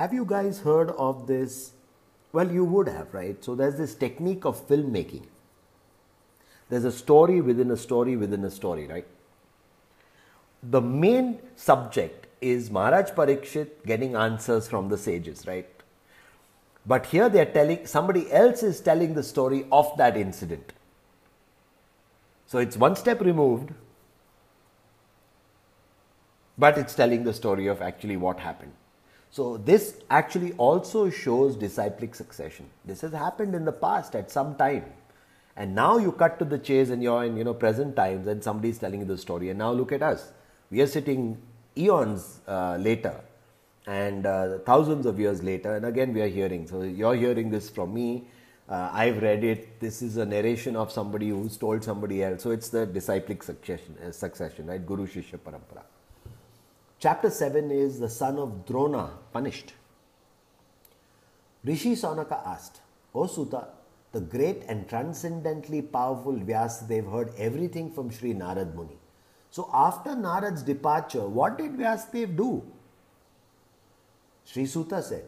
Have you guys heard of this? Well, you would have, right? So there's this technique of filmmaking. There's a story within a story within a story, right? The main subject is Maharaj Parikshit getting answers from the sages, right? But here they are telling, somebody else is telling the story of that incident. So it's one step removed, but it's telling the story of actually what happened. So this actually also shows disciplic succession. This has happened in the past at some time. And now you cut to the chase and you're in you know present times and somebody is telling you the story. And now look at us. We are sitting eons uh, later and uh, thousands of years later, and again we are hearing. So you're hearing this from me. Uh, I've read it. This is a narration of somebody who's told somebody else. So it's the disciplic succession, uh, succession right? Guru Shishya Parampara. Chapter 7 is the son of Drona punished. Rishi Saunaka asked, O Suta, the great and transcendently powerful Vyasadeva heard everything from Sri Narad Muni. So after Narad's departure, what did Vyasadeva do? Sri Suta said,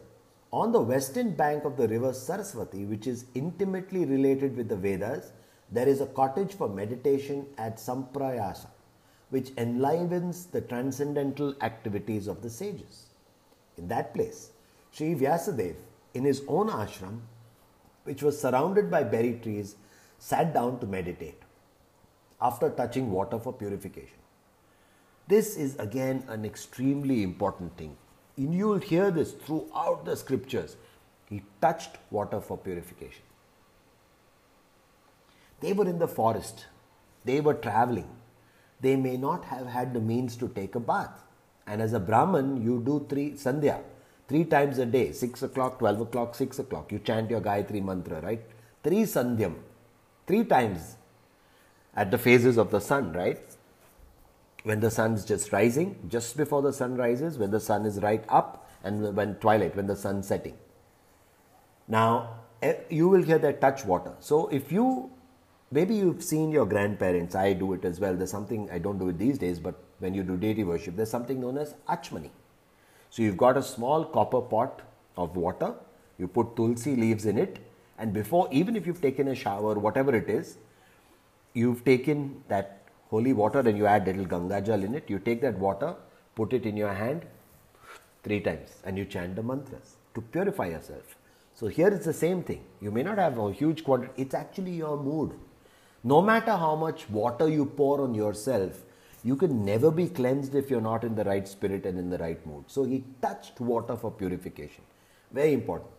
On the western bank of the river Saraswati, which is intimately related with the Vedas, there is a cottage for meditation at Samyaprasa, which enlivens the transcendental activities of the sages. In that place, Sri Vyasadeva, in his own ashram, which was surrounded by berry trees, sat down to meditate after touching water for purification. This is again an extremely important thing. And You'll hear this throughout the scriptures. He touched water for purification. They were in the forest, they were traveling. They may not have had the means to take a bath. And as a Brahman, you do three sandhya, three times a day 6 o'clock, 12 o'clock, 6 o'clock. You chant your Gayatri mantra, right? Three sandhyam, three times at the phases of the sun, right? When the sun is just rising, just before the sun rises, when the sun is right up, and when twilight, when the sun is setting. Now, eh, you will hear that touch water. So, if you maybe you've seen your grandparents, I do it as well. There's something I don't do it these days, but when you do deity worship, there's something known as achmani. So, you've got a small copper pot of water, you put tulsi leaves in it, and before, even if you've taken a shower, whatever it is, you've taken that holy water and you add little Ganga Jal in it. You take that water, put it in your hand three times and you chant the mantras to purify yourself. So here it's the same thing. You may not have a huge quantity, it's actually your mood. No matter how much water you pour on yourself, you can never be cleansed if you're not in the right spirit and in the right mood. So he touched water for purification. Very important.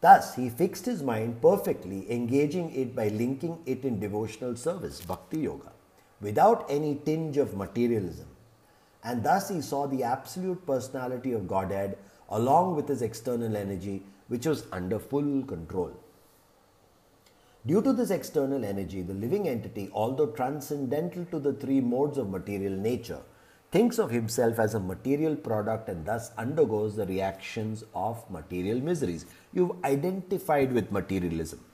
Thus, he fixed his mind perfectly, engaging it by linking it in devotional service, bhakti yoga, without any tinge of materialism. And thus he saw the absolute personality of Godhead along with his external energy, which was under full control. Due to this external energy, the living entity, although transcendental to the three modes of material nature, thinks of himself as a material product and thus undergoes the reactions of material miseries. You've identified with materialism.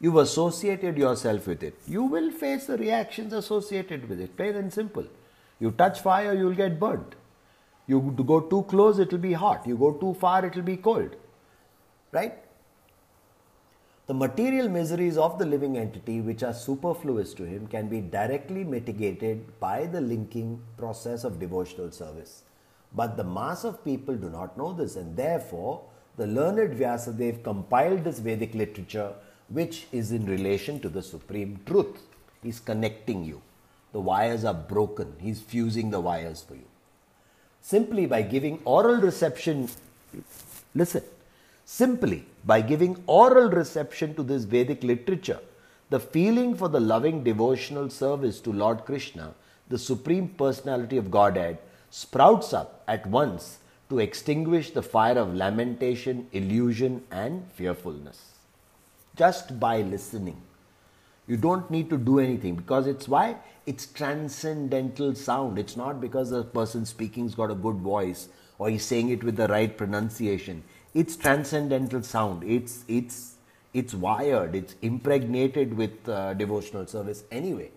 You've associated yourself with it. You will face the reactions associated with it, plain and simple. You touch fire, you'll get burnt. You go too close, it'll be hot. You go too far, it'll be cold. Right? The material miseries of the living entity, which are superfluous to him, can be directly mitigated by the linking process of devotional service. But the mass of people do not know this, and therefore, the learned Vyasadeva compiled this Vedic literature, which is in relation to the supreme truth. He's connecting you. The wires are broken, he's fusing the wires for you. Simply by giving oral reception, listen, Simply by giving oral reception to this Vedic literature, the feeling for the loving devotional service to Lord Krishna, the Supreme Personality of Godhead, sprouts up at once to extinguish the fire of lamentation, illusion, and fearfulness. Just by listening. You don't need to do anything because it's why? It's transcendental sound. It's not because the person speaking's got a good voice or he's saying it with the right pronunciation it's transcendental sound. It's it's it's wired. It's impregnated with uh, devotional service anyway.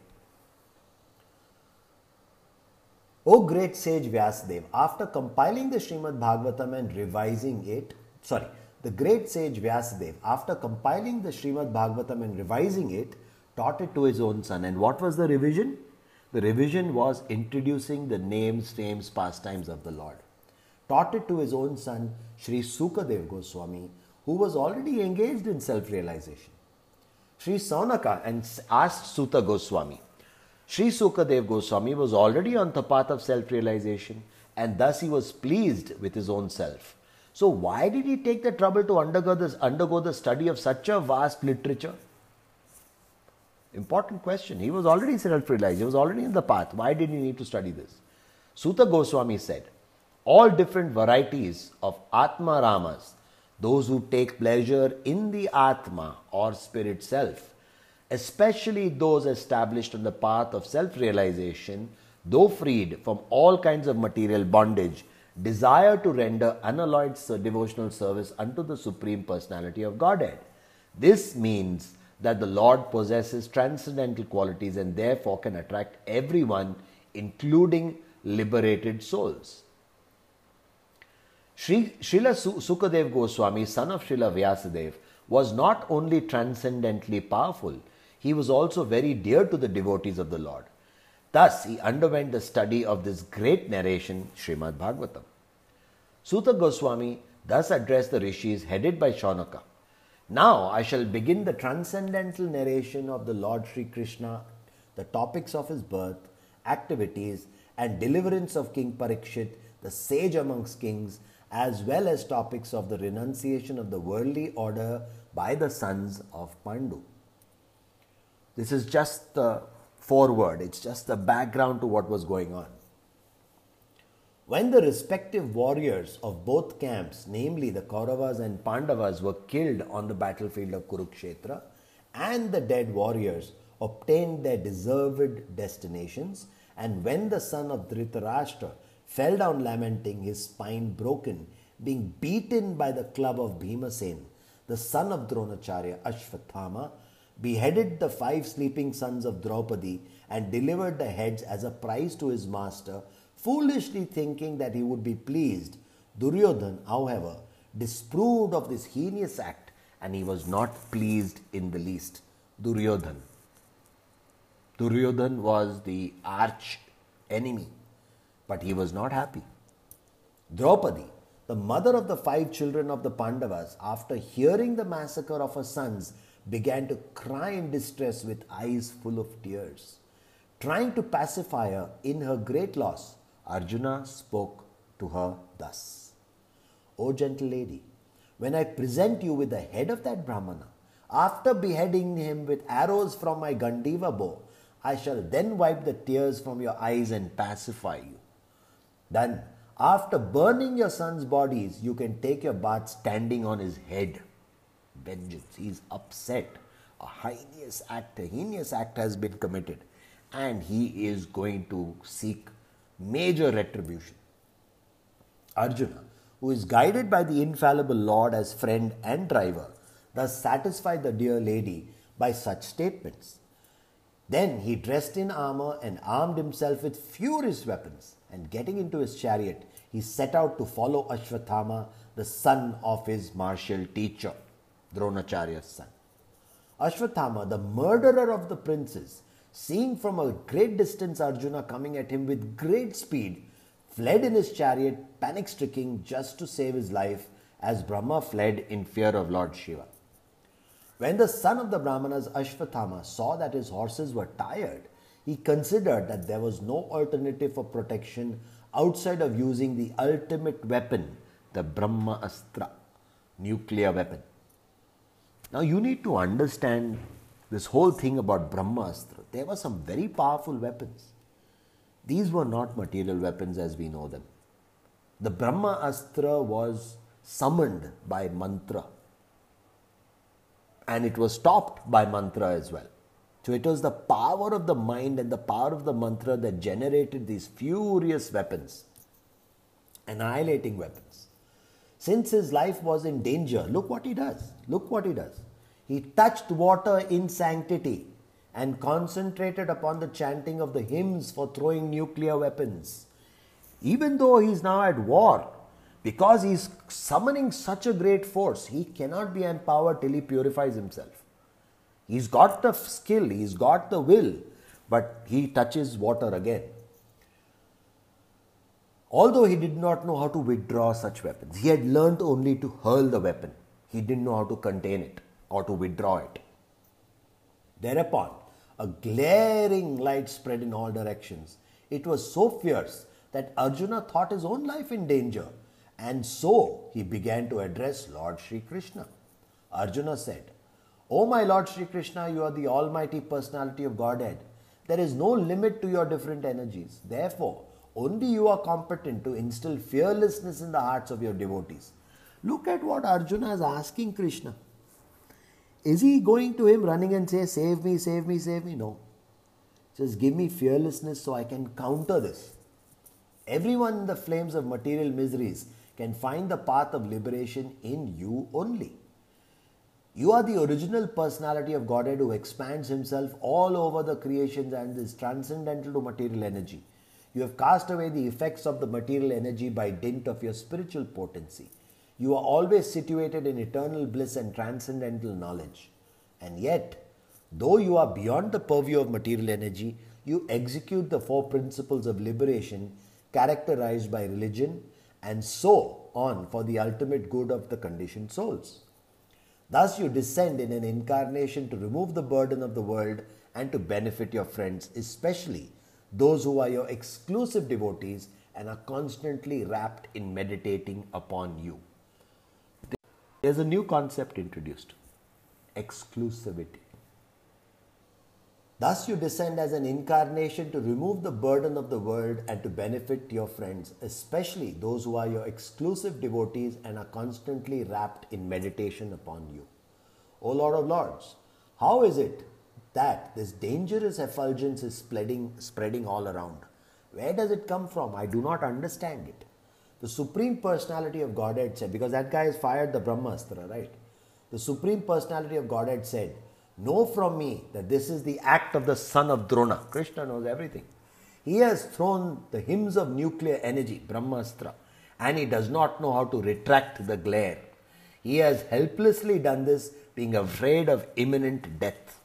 O great sage Vyasadev, after compiling the Srimad Bhagavatam and revising it, sorry, the great sage Vyasadev, after compiling the Srimad Bhagavatam and revising it, taught it to his own son. And what was the revision? The revision was introducing the names, names, pastimes of the Lord. Taught it to his own son, Sri Sukadev Goswami, who was already engaged in self realization. Sri Saunaka and asked Suta Goswami. Sri Sukadev Goswami was already on the path of self realization and thus he was pleased with his own self. So, why did he take the trouble to undergo, this, undergo the study of such a vast literature? Important question. He was already self realized, he was already in the path. Why did he need to study this? Suta Goswami said, All different varieties of Atma Ramas, those who take pleasure in the Atma or spirit self, especially those established on the path of self realization, though freed from all kinds of material bondage, desire to render unalloyed devotional service unto the Supreme Personality of Godhead. This means that the Lord possesses transcendental qualities and therefore can attract everyone, including liberated souls. Sri, Srila Sukadev Goswami, son of Srila Vyasadeva, was not only transcendently powerful, he was also very dear to the devotees of the Lord. Thus, he underwent the study of this great narration, Srimad Bhagavatam. Suta Goswami thus addressed the rishis headed by Shaunaka. Now I shall begin the transcendental narration of the Lord Sri Krishna, the topics of his birth, activities, and deliverance of King Parikshit, the sage amongst kings, as well as topics of the renunciation of the worldly order by the sons of Pandu. This is just the foreword, it's just the background to what was going on. When the respective warriors of both camps, namely the Kauravas and Pandavas, were killed on the battlefield of Kurukshetra, and the dead warriors obtained their deserved destinations, and when the son of Dhritarashtra fell down lamenting, his spine broken, being beaten by the club of Bhimasen, the son of Dronacharya, Ashvathama, beheaded the five sleeping sons of Draupadi and delivered the heads as a prize to his master Foolishly thinking that he would be pleased, Duryodhan, however, disproved of this heinous act and he was not pleased in the least. Duryodhan. Duryodhan was the arch enemy, but he was not happy. Draupadi, the mother of the five children of the Pandavas, after hearing the massacre of her sons, began to cry in distress with eyes full of tears. Trying to pacify her in her great loss, Arjuna spoke to her thus O gentle lady, when I present you with the head of that Brahmana, after beheading him with arrows from my Gandiva bow, I shall then wipe the tears from your eyes and pacify you. Then, after burning your son's bodies, you can take your bath standing on his head. Vengeance. He is upset. A heinous act, a heinous act has been committed, and he is going to seek major retribution. Arjuna, who is guided by the infallible Lord as friend and driver, thus satisfied the dear lady by such statements. Then he dressed in armor and armed himself with furious weapons, and getting into his chariot, he set out to follow Ashwathama, the son of his martial teacher, Dronacharya's son. Ashwathama, the murderer of the princes, Seeing from a great distance Arjuna coming at him with great speed, fled in his chariot, panic stricken just to save his life, as Brahma fled in fear of Lord Shiva. When the son of the Brahmanas, Ashvathama, saw that his horses were tired, he considered that there was no alternative for protection outside of using the ultimate weapon, the Brahma Astra, nuclear weapon. Now you need to understand this whole thing about Brahmastra, there were some very powerful weapons. These were not material weapons as we know them. The Brahma Astra was summoned by mantra and it was stopped by mantra as well. So it was the power of the mind and the power of the mantra that generated these furious weapons, annihilating weapons. Since his life was in danger, look what he does. Look what he does. He touched water in sanctity and concentrated upon the chanting of the hymns for throwing nuclear weapons. Even though he is now at war, because he is summoning such a great force, he cannot be empowered till he purifies himself. He's got the skill, he's got the will, but he touches water again. Although he did not know how to withdraw such weapons, he had learned only to hurl the weapon. He didn't know how to contain it or to withdraw it. Thereupon, a glaring light spread in all directions. It was so fierce that Arjuna thought his own life in danger, and so he began to address Lord Sri Krishna. Arjuna said, O my Lord Sri Krishna, you are the Almighty Personality of Godhead. There is no limit to your different energies. Therefore, only you are competent to instill fearlessness in the hearts of your devotees. Look at what Arjuna is asking Krishna. Is he going to him running and say, Save me, save me, save me? No. Just give me fearlessness so I can counter this. Everyone in the flames of material miseries can find the path of liberation in you only. You are the original personality of Godhead who expands himself all over the creations and is transcendental to material energy. You have cast away the effects of the material energy by dint of your spiritual potency. You are always situated in eternal bliss and transcendental knowledge. And yet, though you are beyond the purview of material energy, you execute the four principles of liberation characterized by religion and so on for the ultimate good of the conditioned souls. Thus, you descend in an incarnation to remove the burden of the world and to benefit your friends, especially those who are your exclusive devotees and are constantly rapt in meditating upon you. There's a new concept introduced exclusivity. Thus, you descend as an incarnation to remove the burden of the world and to benefit your friends, especially those who are your exclusive devotees and are constantly rapt in meditation upon you. O Lord of Lords, how is it that this dangerous effulgence is spreading, spreading all around. Where does it come from? I do not understand it. The Supreme Personality of Godhead said, because that guy has fired the Brahmastra, right? The Supreme Personality of Godhead said, Know from me that this is the act of the son of Drona. Krishna knows everything. He has thrown the hymns of nuclear energy, Brahmastra, and he does not know how to retract the glare. He has helplessly done this, being afraid of imminent death.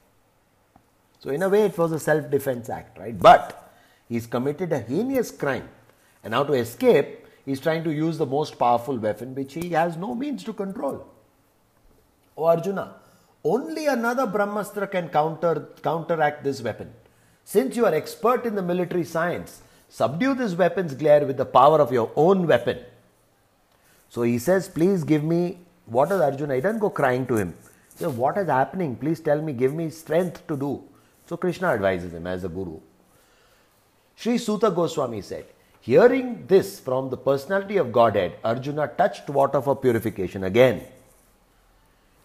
So, in a way, it was a self defense act, right? But he's committed a heinous crime. And now to escape, he's trying to use the most powerful weapon which he has no means to control. Oh, Arjuna, only another Brahmastra can counter, counteract this weapon. Since you are expert in the military science, subdue this weapon's glare with the power of your own weapon. So he says, Please give me. What is Arjuna? He doesn't go crying to him. What is happening? Please tell me, give me strength to do. So Krishna advises him as a guru. Sri Suta Goswami said, Hearing this from the personality of Godhead, Arjuna touched water for purification again.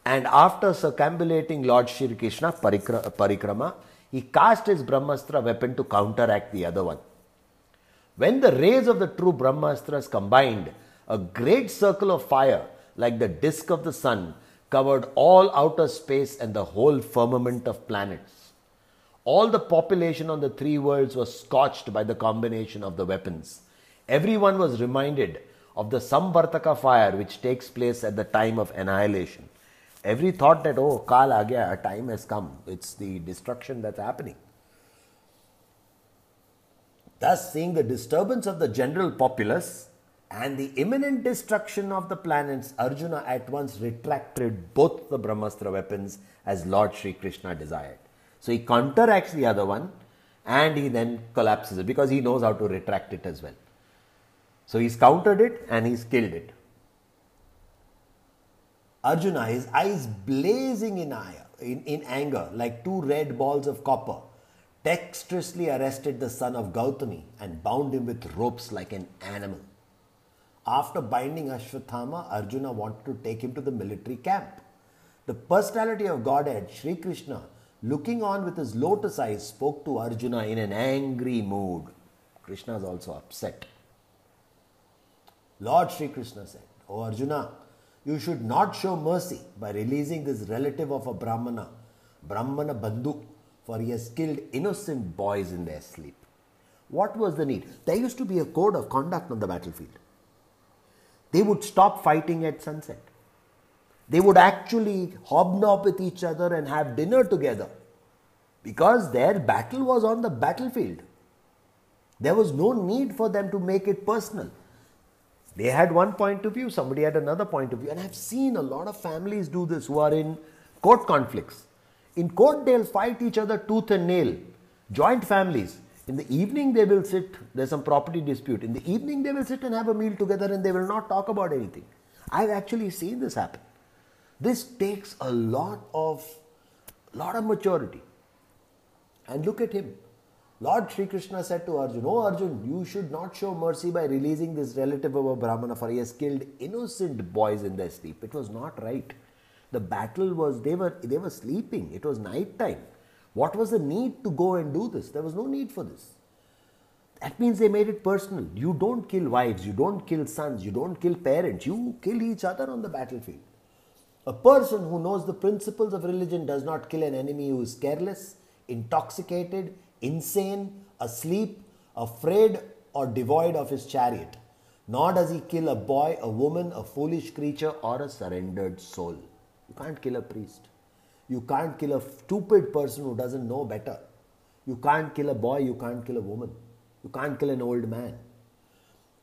And after circumambulating Lord Shri Krishna parikrama, he cast his Brahmastra weapon to counteract the other one. When the rays of the true Brahmastras combined, a great circle of fire, like the disk of the sun, covered all outer space and the whole firmament of planets. All the population on the three worlds was scorched by the combination of the weapons. Everyone was reminded of the Samvartaka fire which takes place at the time of annihilation. Every thought that, oh, Kal aa time has come. It's the destruction that's happening. Thus, seeing the disturbance of the general populace and the imminent destruction of the planets, Arjuna at once retracted both the Brahmastra weapons as Lord Sri Krishna desired. So he counteracts the other one and he then collapses it because he knows how to retract it as well. So he's countered it and he's killed it. Arjuna, his eyes blazing in, ire, in, in anger like two red balls of copper, dexterously arrested the son of Gautami and bound him with ropes like an animal. After binding Ashwathama, Arjuna wanted to take him to the military camp. The personality of Godhead, Sri Krishna, looking on with his lotus eyes, spoke to Arjuna in an angry mood. Krishna is also upset. Lord Sri Krishna said, O Arjuna, you should not show mercy by releasing this relative of a Brahmana, Brahmana Bandhu, for he has killed innocent boys in their sleep. What was the need? There used to be a code of conduct on the battlefield. They would stop fighting at sunset. They would actually hobnob with each other and have dinner together because their battle was on the battlefield. There was no need for them to make it personal. They had one point of view, somebody had another point of view. And I've seen a lot of families do this who are in court conflicts. In court, they'll fight each other tooth and nail. Joint families. In the evening, they will sit, there's some property dispute. In the evening, they will sit and have a meal together and they will not talk about anything. I've actually seen this happen. This takes a lot of, lot of maturity. And look at him. Lord Sri Krishna said to Arjun, Oh Arjun, you should not show mercy by releasing this relative of a Brahmana, for he has killed innocent boys in their sleep. It was not right. The battle was, they were, they were sleeping. It was night time. What was the need to go and do this? There was no need for this. That means they made it personal. You don't kill wives, you don't kill sons, you don't kill parents, you kill each other on the battlefield. A person who knows the principles of religion does not kill an enemy who is careless, intoxicated, insane, asleep, afraid, or devoid of his chariot. Nor does he kill a boy, a woman, a foolish creature, or a surrendered soul. You can't kill a priest. You can't kill a stupid person who doesn't know better. You can't kill a boy, you can't kill a woman. You can't kill an old man.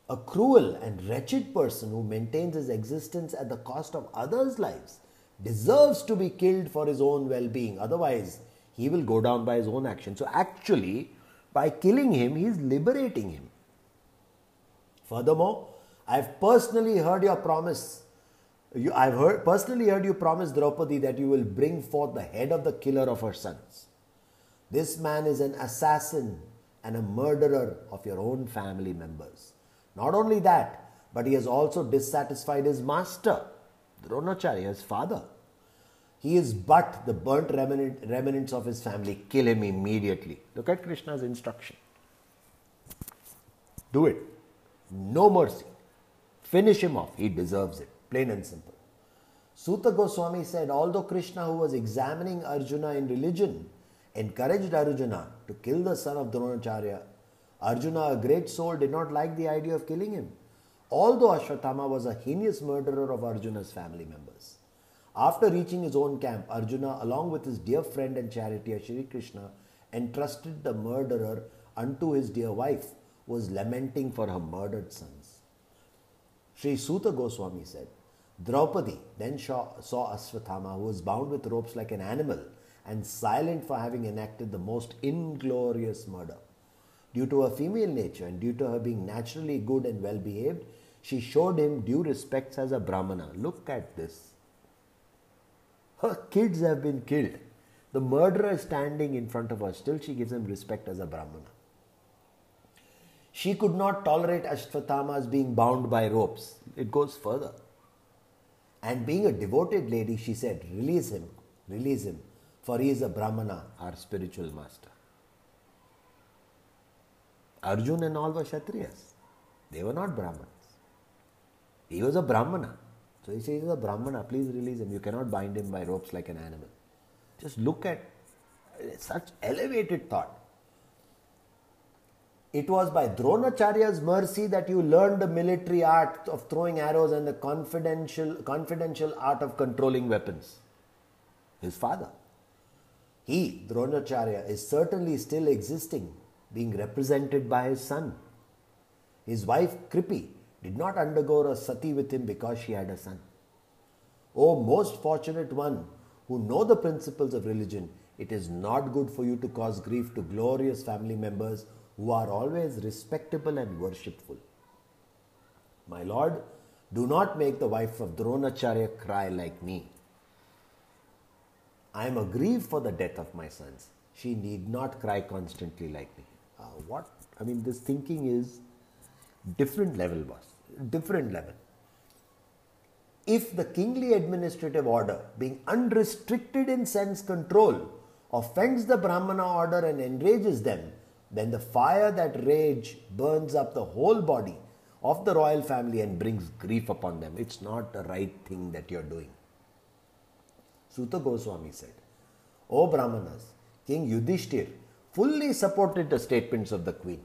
A cruel and wretched person who maintains his existence at the cost of others' lives deserves to be killed for his own well being. Otherwise, he will go down by his own action. So, actually, by killing him, he is liberating him. Furthermore, I've personally heard your promise. You, I've heard, personally heard you promise Draupadi that you will bring forth the head of the killer of her sons. This man is an assassin and a murderer of your own family members. Not only that, but he has also dissatisfied his master, Dronacharya, his father. He is but the burnt remnant, remnants of his family. Kill him immediately. Look at Krishna's instruction. Do it. No mercy. Finish him off. He deserves it. Plain and simple. Suta Goswami said, although Krishna, who was examining Arjuna in religion, encouraged Arjuna to kill the son of Dronacharya, Arjuna, a great soul, did not like the idea of killing him, although Ashwatthama was a heinous murderer of Arjuna's family members. After reaching his own camp, Arjuna, along with his dear friend and charioteer Shri Krishna, entrusted the murderer unto his dear wife, who was lamenting for her murdered sons. Sri Suta Goswami said, Draupadi then saw, saw Ashwatthama, who was bound with ropes like an animal and silent for having enacted the most inglorious murder. Due to her female nature and due to her being naturally good and well behaved, she showed him due respects as a Brahmana. Look at this. Her kids have been killed. The murderer is standing in front of her. Still, she gives him respect as a Brahmana. She could not tolerate Ashwatthama's being bound by ropes. It goes further. And being a devoted lady, she said, Release him, release him, for he is a Brahmana, our spiritual master. Arjun and all were Kshatriyas. They were not Brahmins. He was a Brahmana. So he says, Brahmana, please release him. You cannot bind him by ropes like an animal. Just look at such elevated thought. It was by Dronacharya's mercy that you learned the military art of throwing arrows and the confidential, confidential art of controlling weapons. His father. He, Dronacharya, is certainly still existing, being represented by his son. His wife, Kripi, did not undergo a sati with him because she had a son. O most fortunate one who know the principles of religion, it is not good for you to cause grief to glorious family members who are always respectable and worshipful. My Lord, do not make the wife of Dronacharya cry like me. I am aggrieved for the death of my sons. She need not cry constantly like me. Uh, what? I mean, this thinking is different level, was Different level. If the kingly administrative order, being unrestricted in sense control, offends the Brahmana order and enrages them, then the fire that rage burns up the whole body of the royal family and brings grief upon them. It's not the right thing that you're doing. Suta Goswami said, O Brahmanas, King Yudhishthir fully supported the statements of the queen.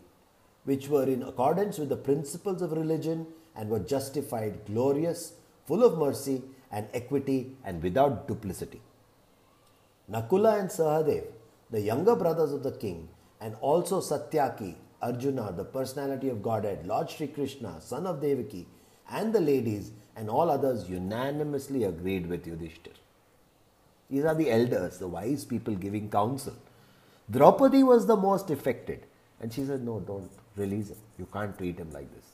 Which were in accordance with the principles of religion and were justified, glorious, full of mercy and equity, and without duplicity. Nakula and Sahadev, the younger brothers of the king, and also Satyaki, Arjuna, the personality of Godhead, Lord Sri Krishna, son of Devaki, and the ladies and all others unanimously agreed with Yudhishthir. These are the elders, the wise people giving counsel. Draupadi was the most affected. And she said, No, don't release him. You can't treat him like this.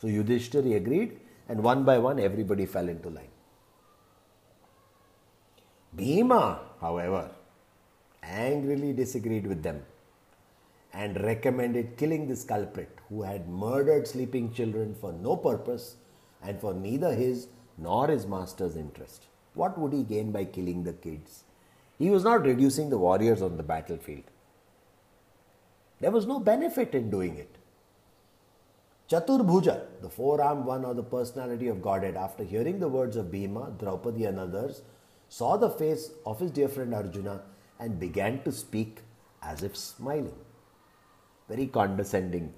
So Yudhishthir agreed, and one by one, everybody fell into line. Bhima, however, angrily disagreed with them and recommended killing this culprit who had murdered sleeping children for no purpose and for neither his nor his master's interest. What would he gain by killing the kids? He was not reducing the warriors on the battlefield. There was no benefit in doing it. Chaturbhuja, the four armed one or the personality of Godhead, after hearing the words of Bhima, Draupadi, and others, saw the face of his dear friend Arjuna and began to speak as if smiling. Very condescending.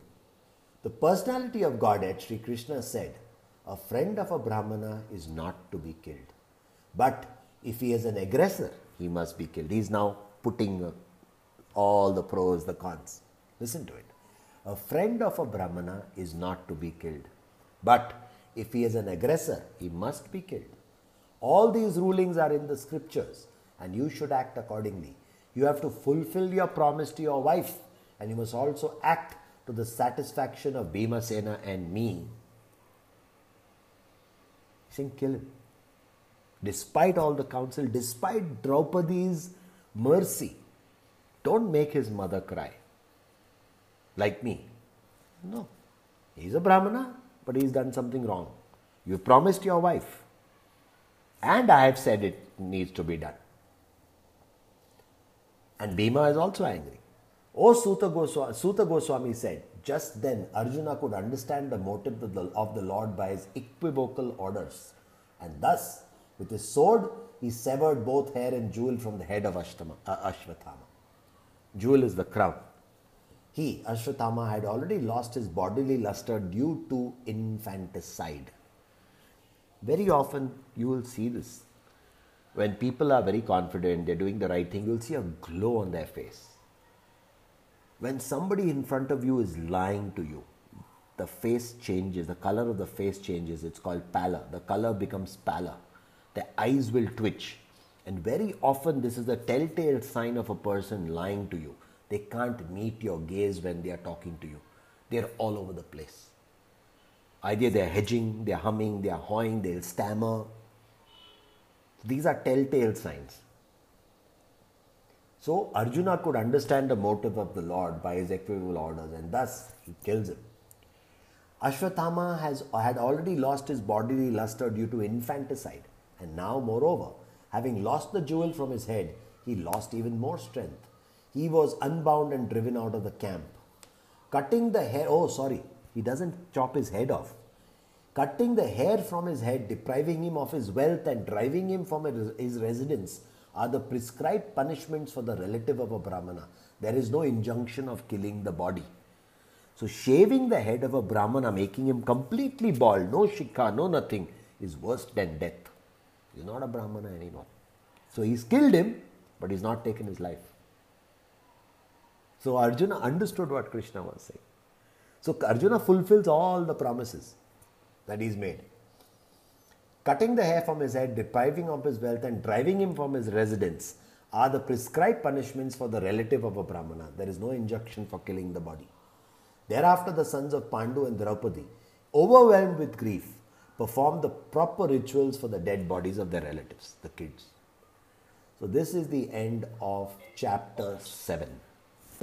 The personality of Godhead, Sri Krishna said, A friend of a Brahmana is not to be killed. But if he is an aggressor, he must be killed. He is now putting uh, all the pros, the cons. Listen to it. A friend of a Brahmana is not to be killed. But if he is an aggressor, he must be killed. All these rulings are in the scriptures and you should act accordingly. You have to fulfill your promise to your wife and you must also act to the satisfaction of Bhimasena and me. Saying, kill him. Despite all the counsel, despite Draupadi's mercy, don't make his mother cry. Like me. No. He's a Brahmana, but he's done something wrong. You promised your wife. And I have said it needs to be done. And Bhima is also angry. O Suta Goswami, Goswami said, just then Arjuna could understand the motive of the, of the Lord by his equivocal orders. And thus, with his sword, he severed both hair and jewel from the head of Ashtama, uh, Ashwathama. Jewel is the crown. He, Ashwathama, had already lost his bodily luster due to infanticide. Very often you will see this. When people are very confident, they're doing the right thing, you'll see a glow on their face. When somebody in front of you is lying to you, the face changes, the color of the face changes. It's called pallor. The color becomes pallor. The eyes will twitch. And very often, this is a telltale sign of a person lying to you. They can't meet your gaze when they are talking to you, they're all over the place. Either they're hedging, they're humming, they're hawing, they'll stammer. These are telltale signs. So Arjuna could understand the motive of the Lord by his equivocal orders and thus he kills him. Ashwathama has, had already lost his bodily luster due to infanticide and now moreover, having lost the jewel from his head, he lost even more strength. He was unbound and driven out of the camp. Cutting the hair, oh sorry, he doesn't chop his head off. Cutting the hair from his head, depriving him of his wealth, and driving him from his residence are the prescribed punishments for the relative of a Brahmana. There is no injunction of killing the body. So, shaving the head of a Brahmana, making him completely bald, no shikha, no nothing, is worse than death. He's not a Brahmana anymore. So, he's killed him, but he's not taken his life. So, Arjuna understood what Krishna was saying. So Arjuna fulfills all the promises that he's made. Cutting the hair from his head, depriving of his wealth, and driving him from his residence are the prescribed punishments for the relative of a Brahmana. There is no injunction for killing the body. Thereafter, the sons of Pandu and Draupadi, overwhelmed with grief, perform the proper rituals for the dead bodies of their relatives, the kids. So, this is the end of chapter 7.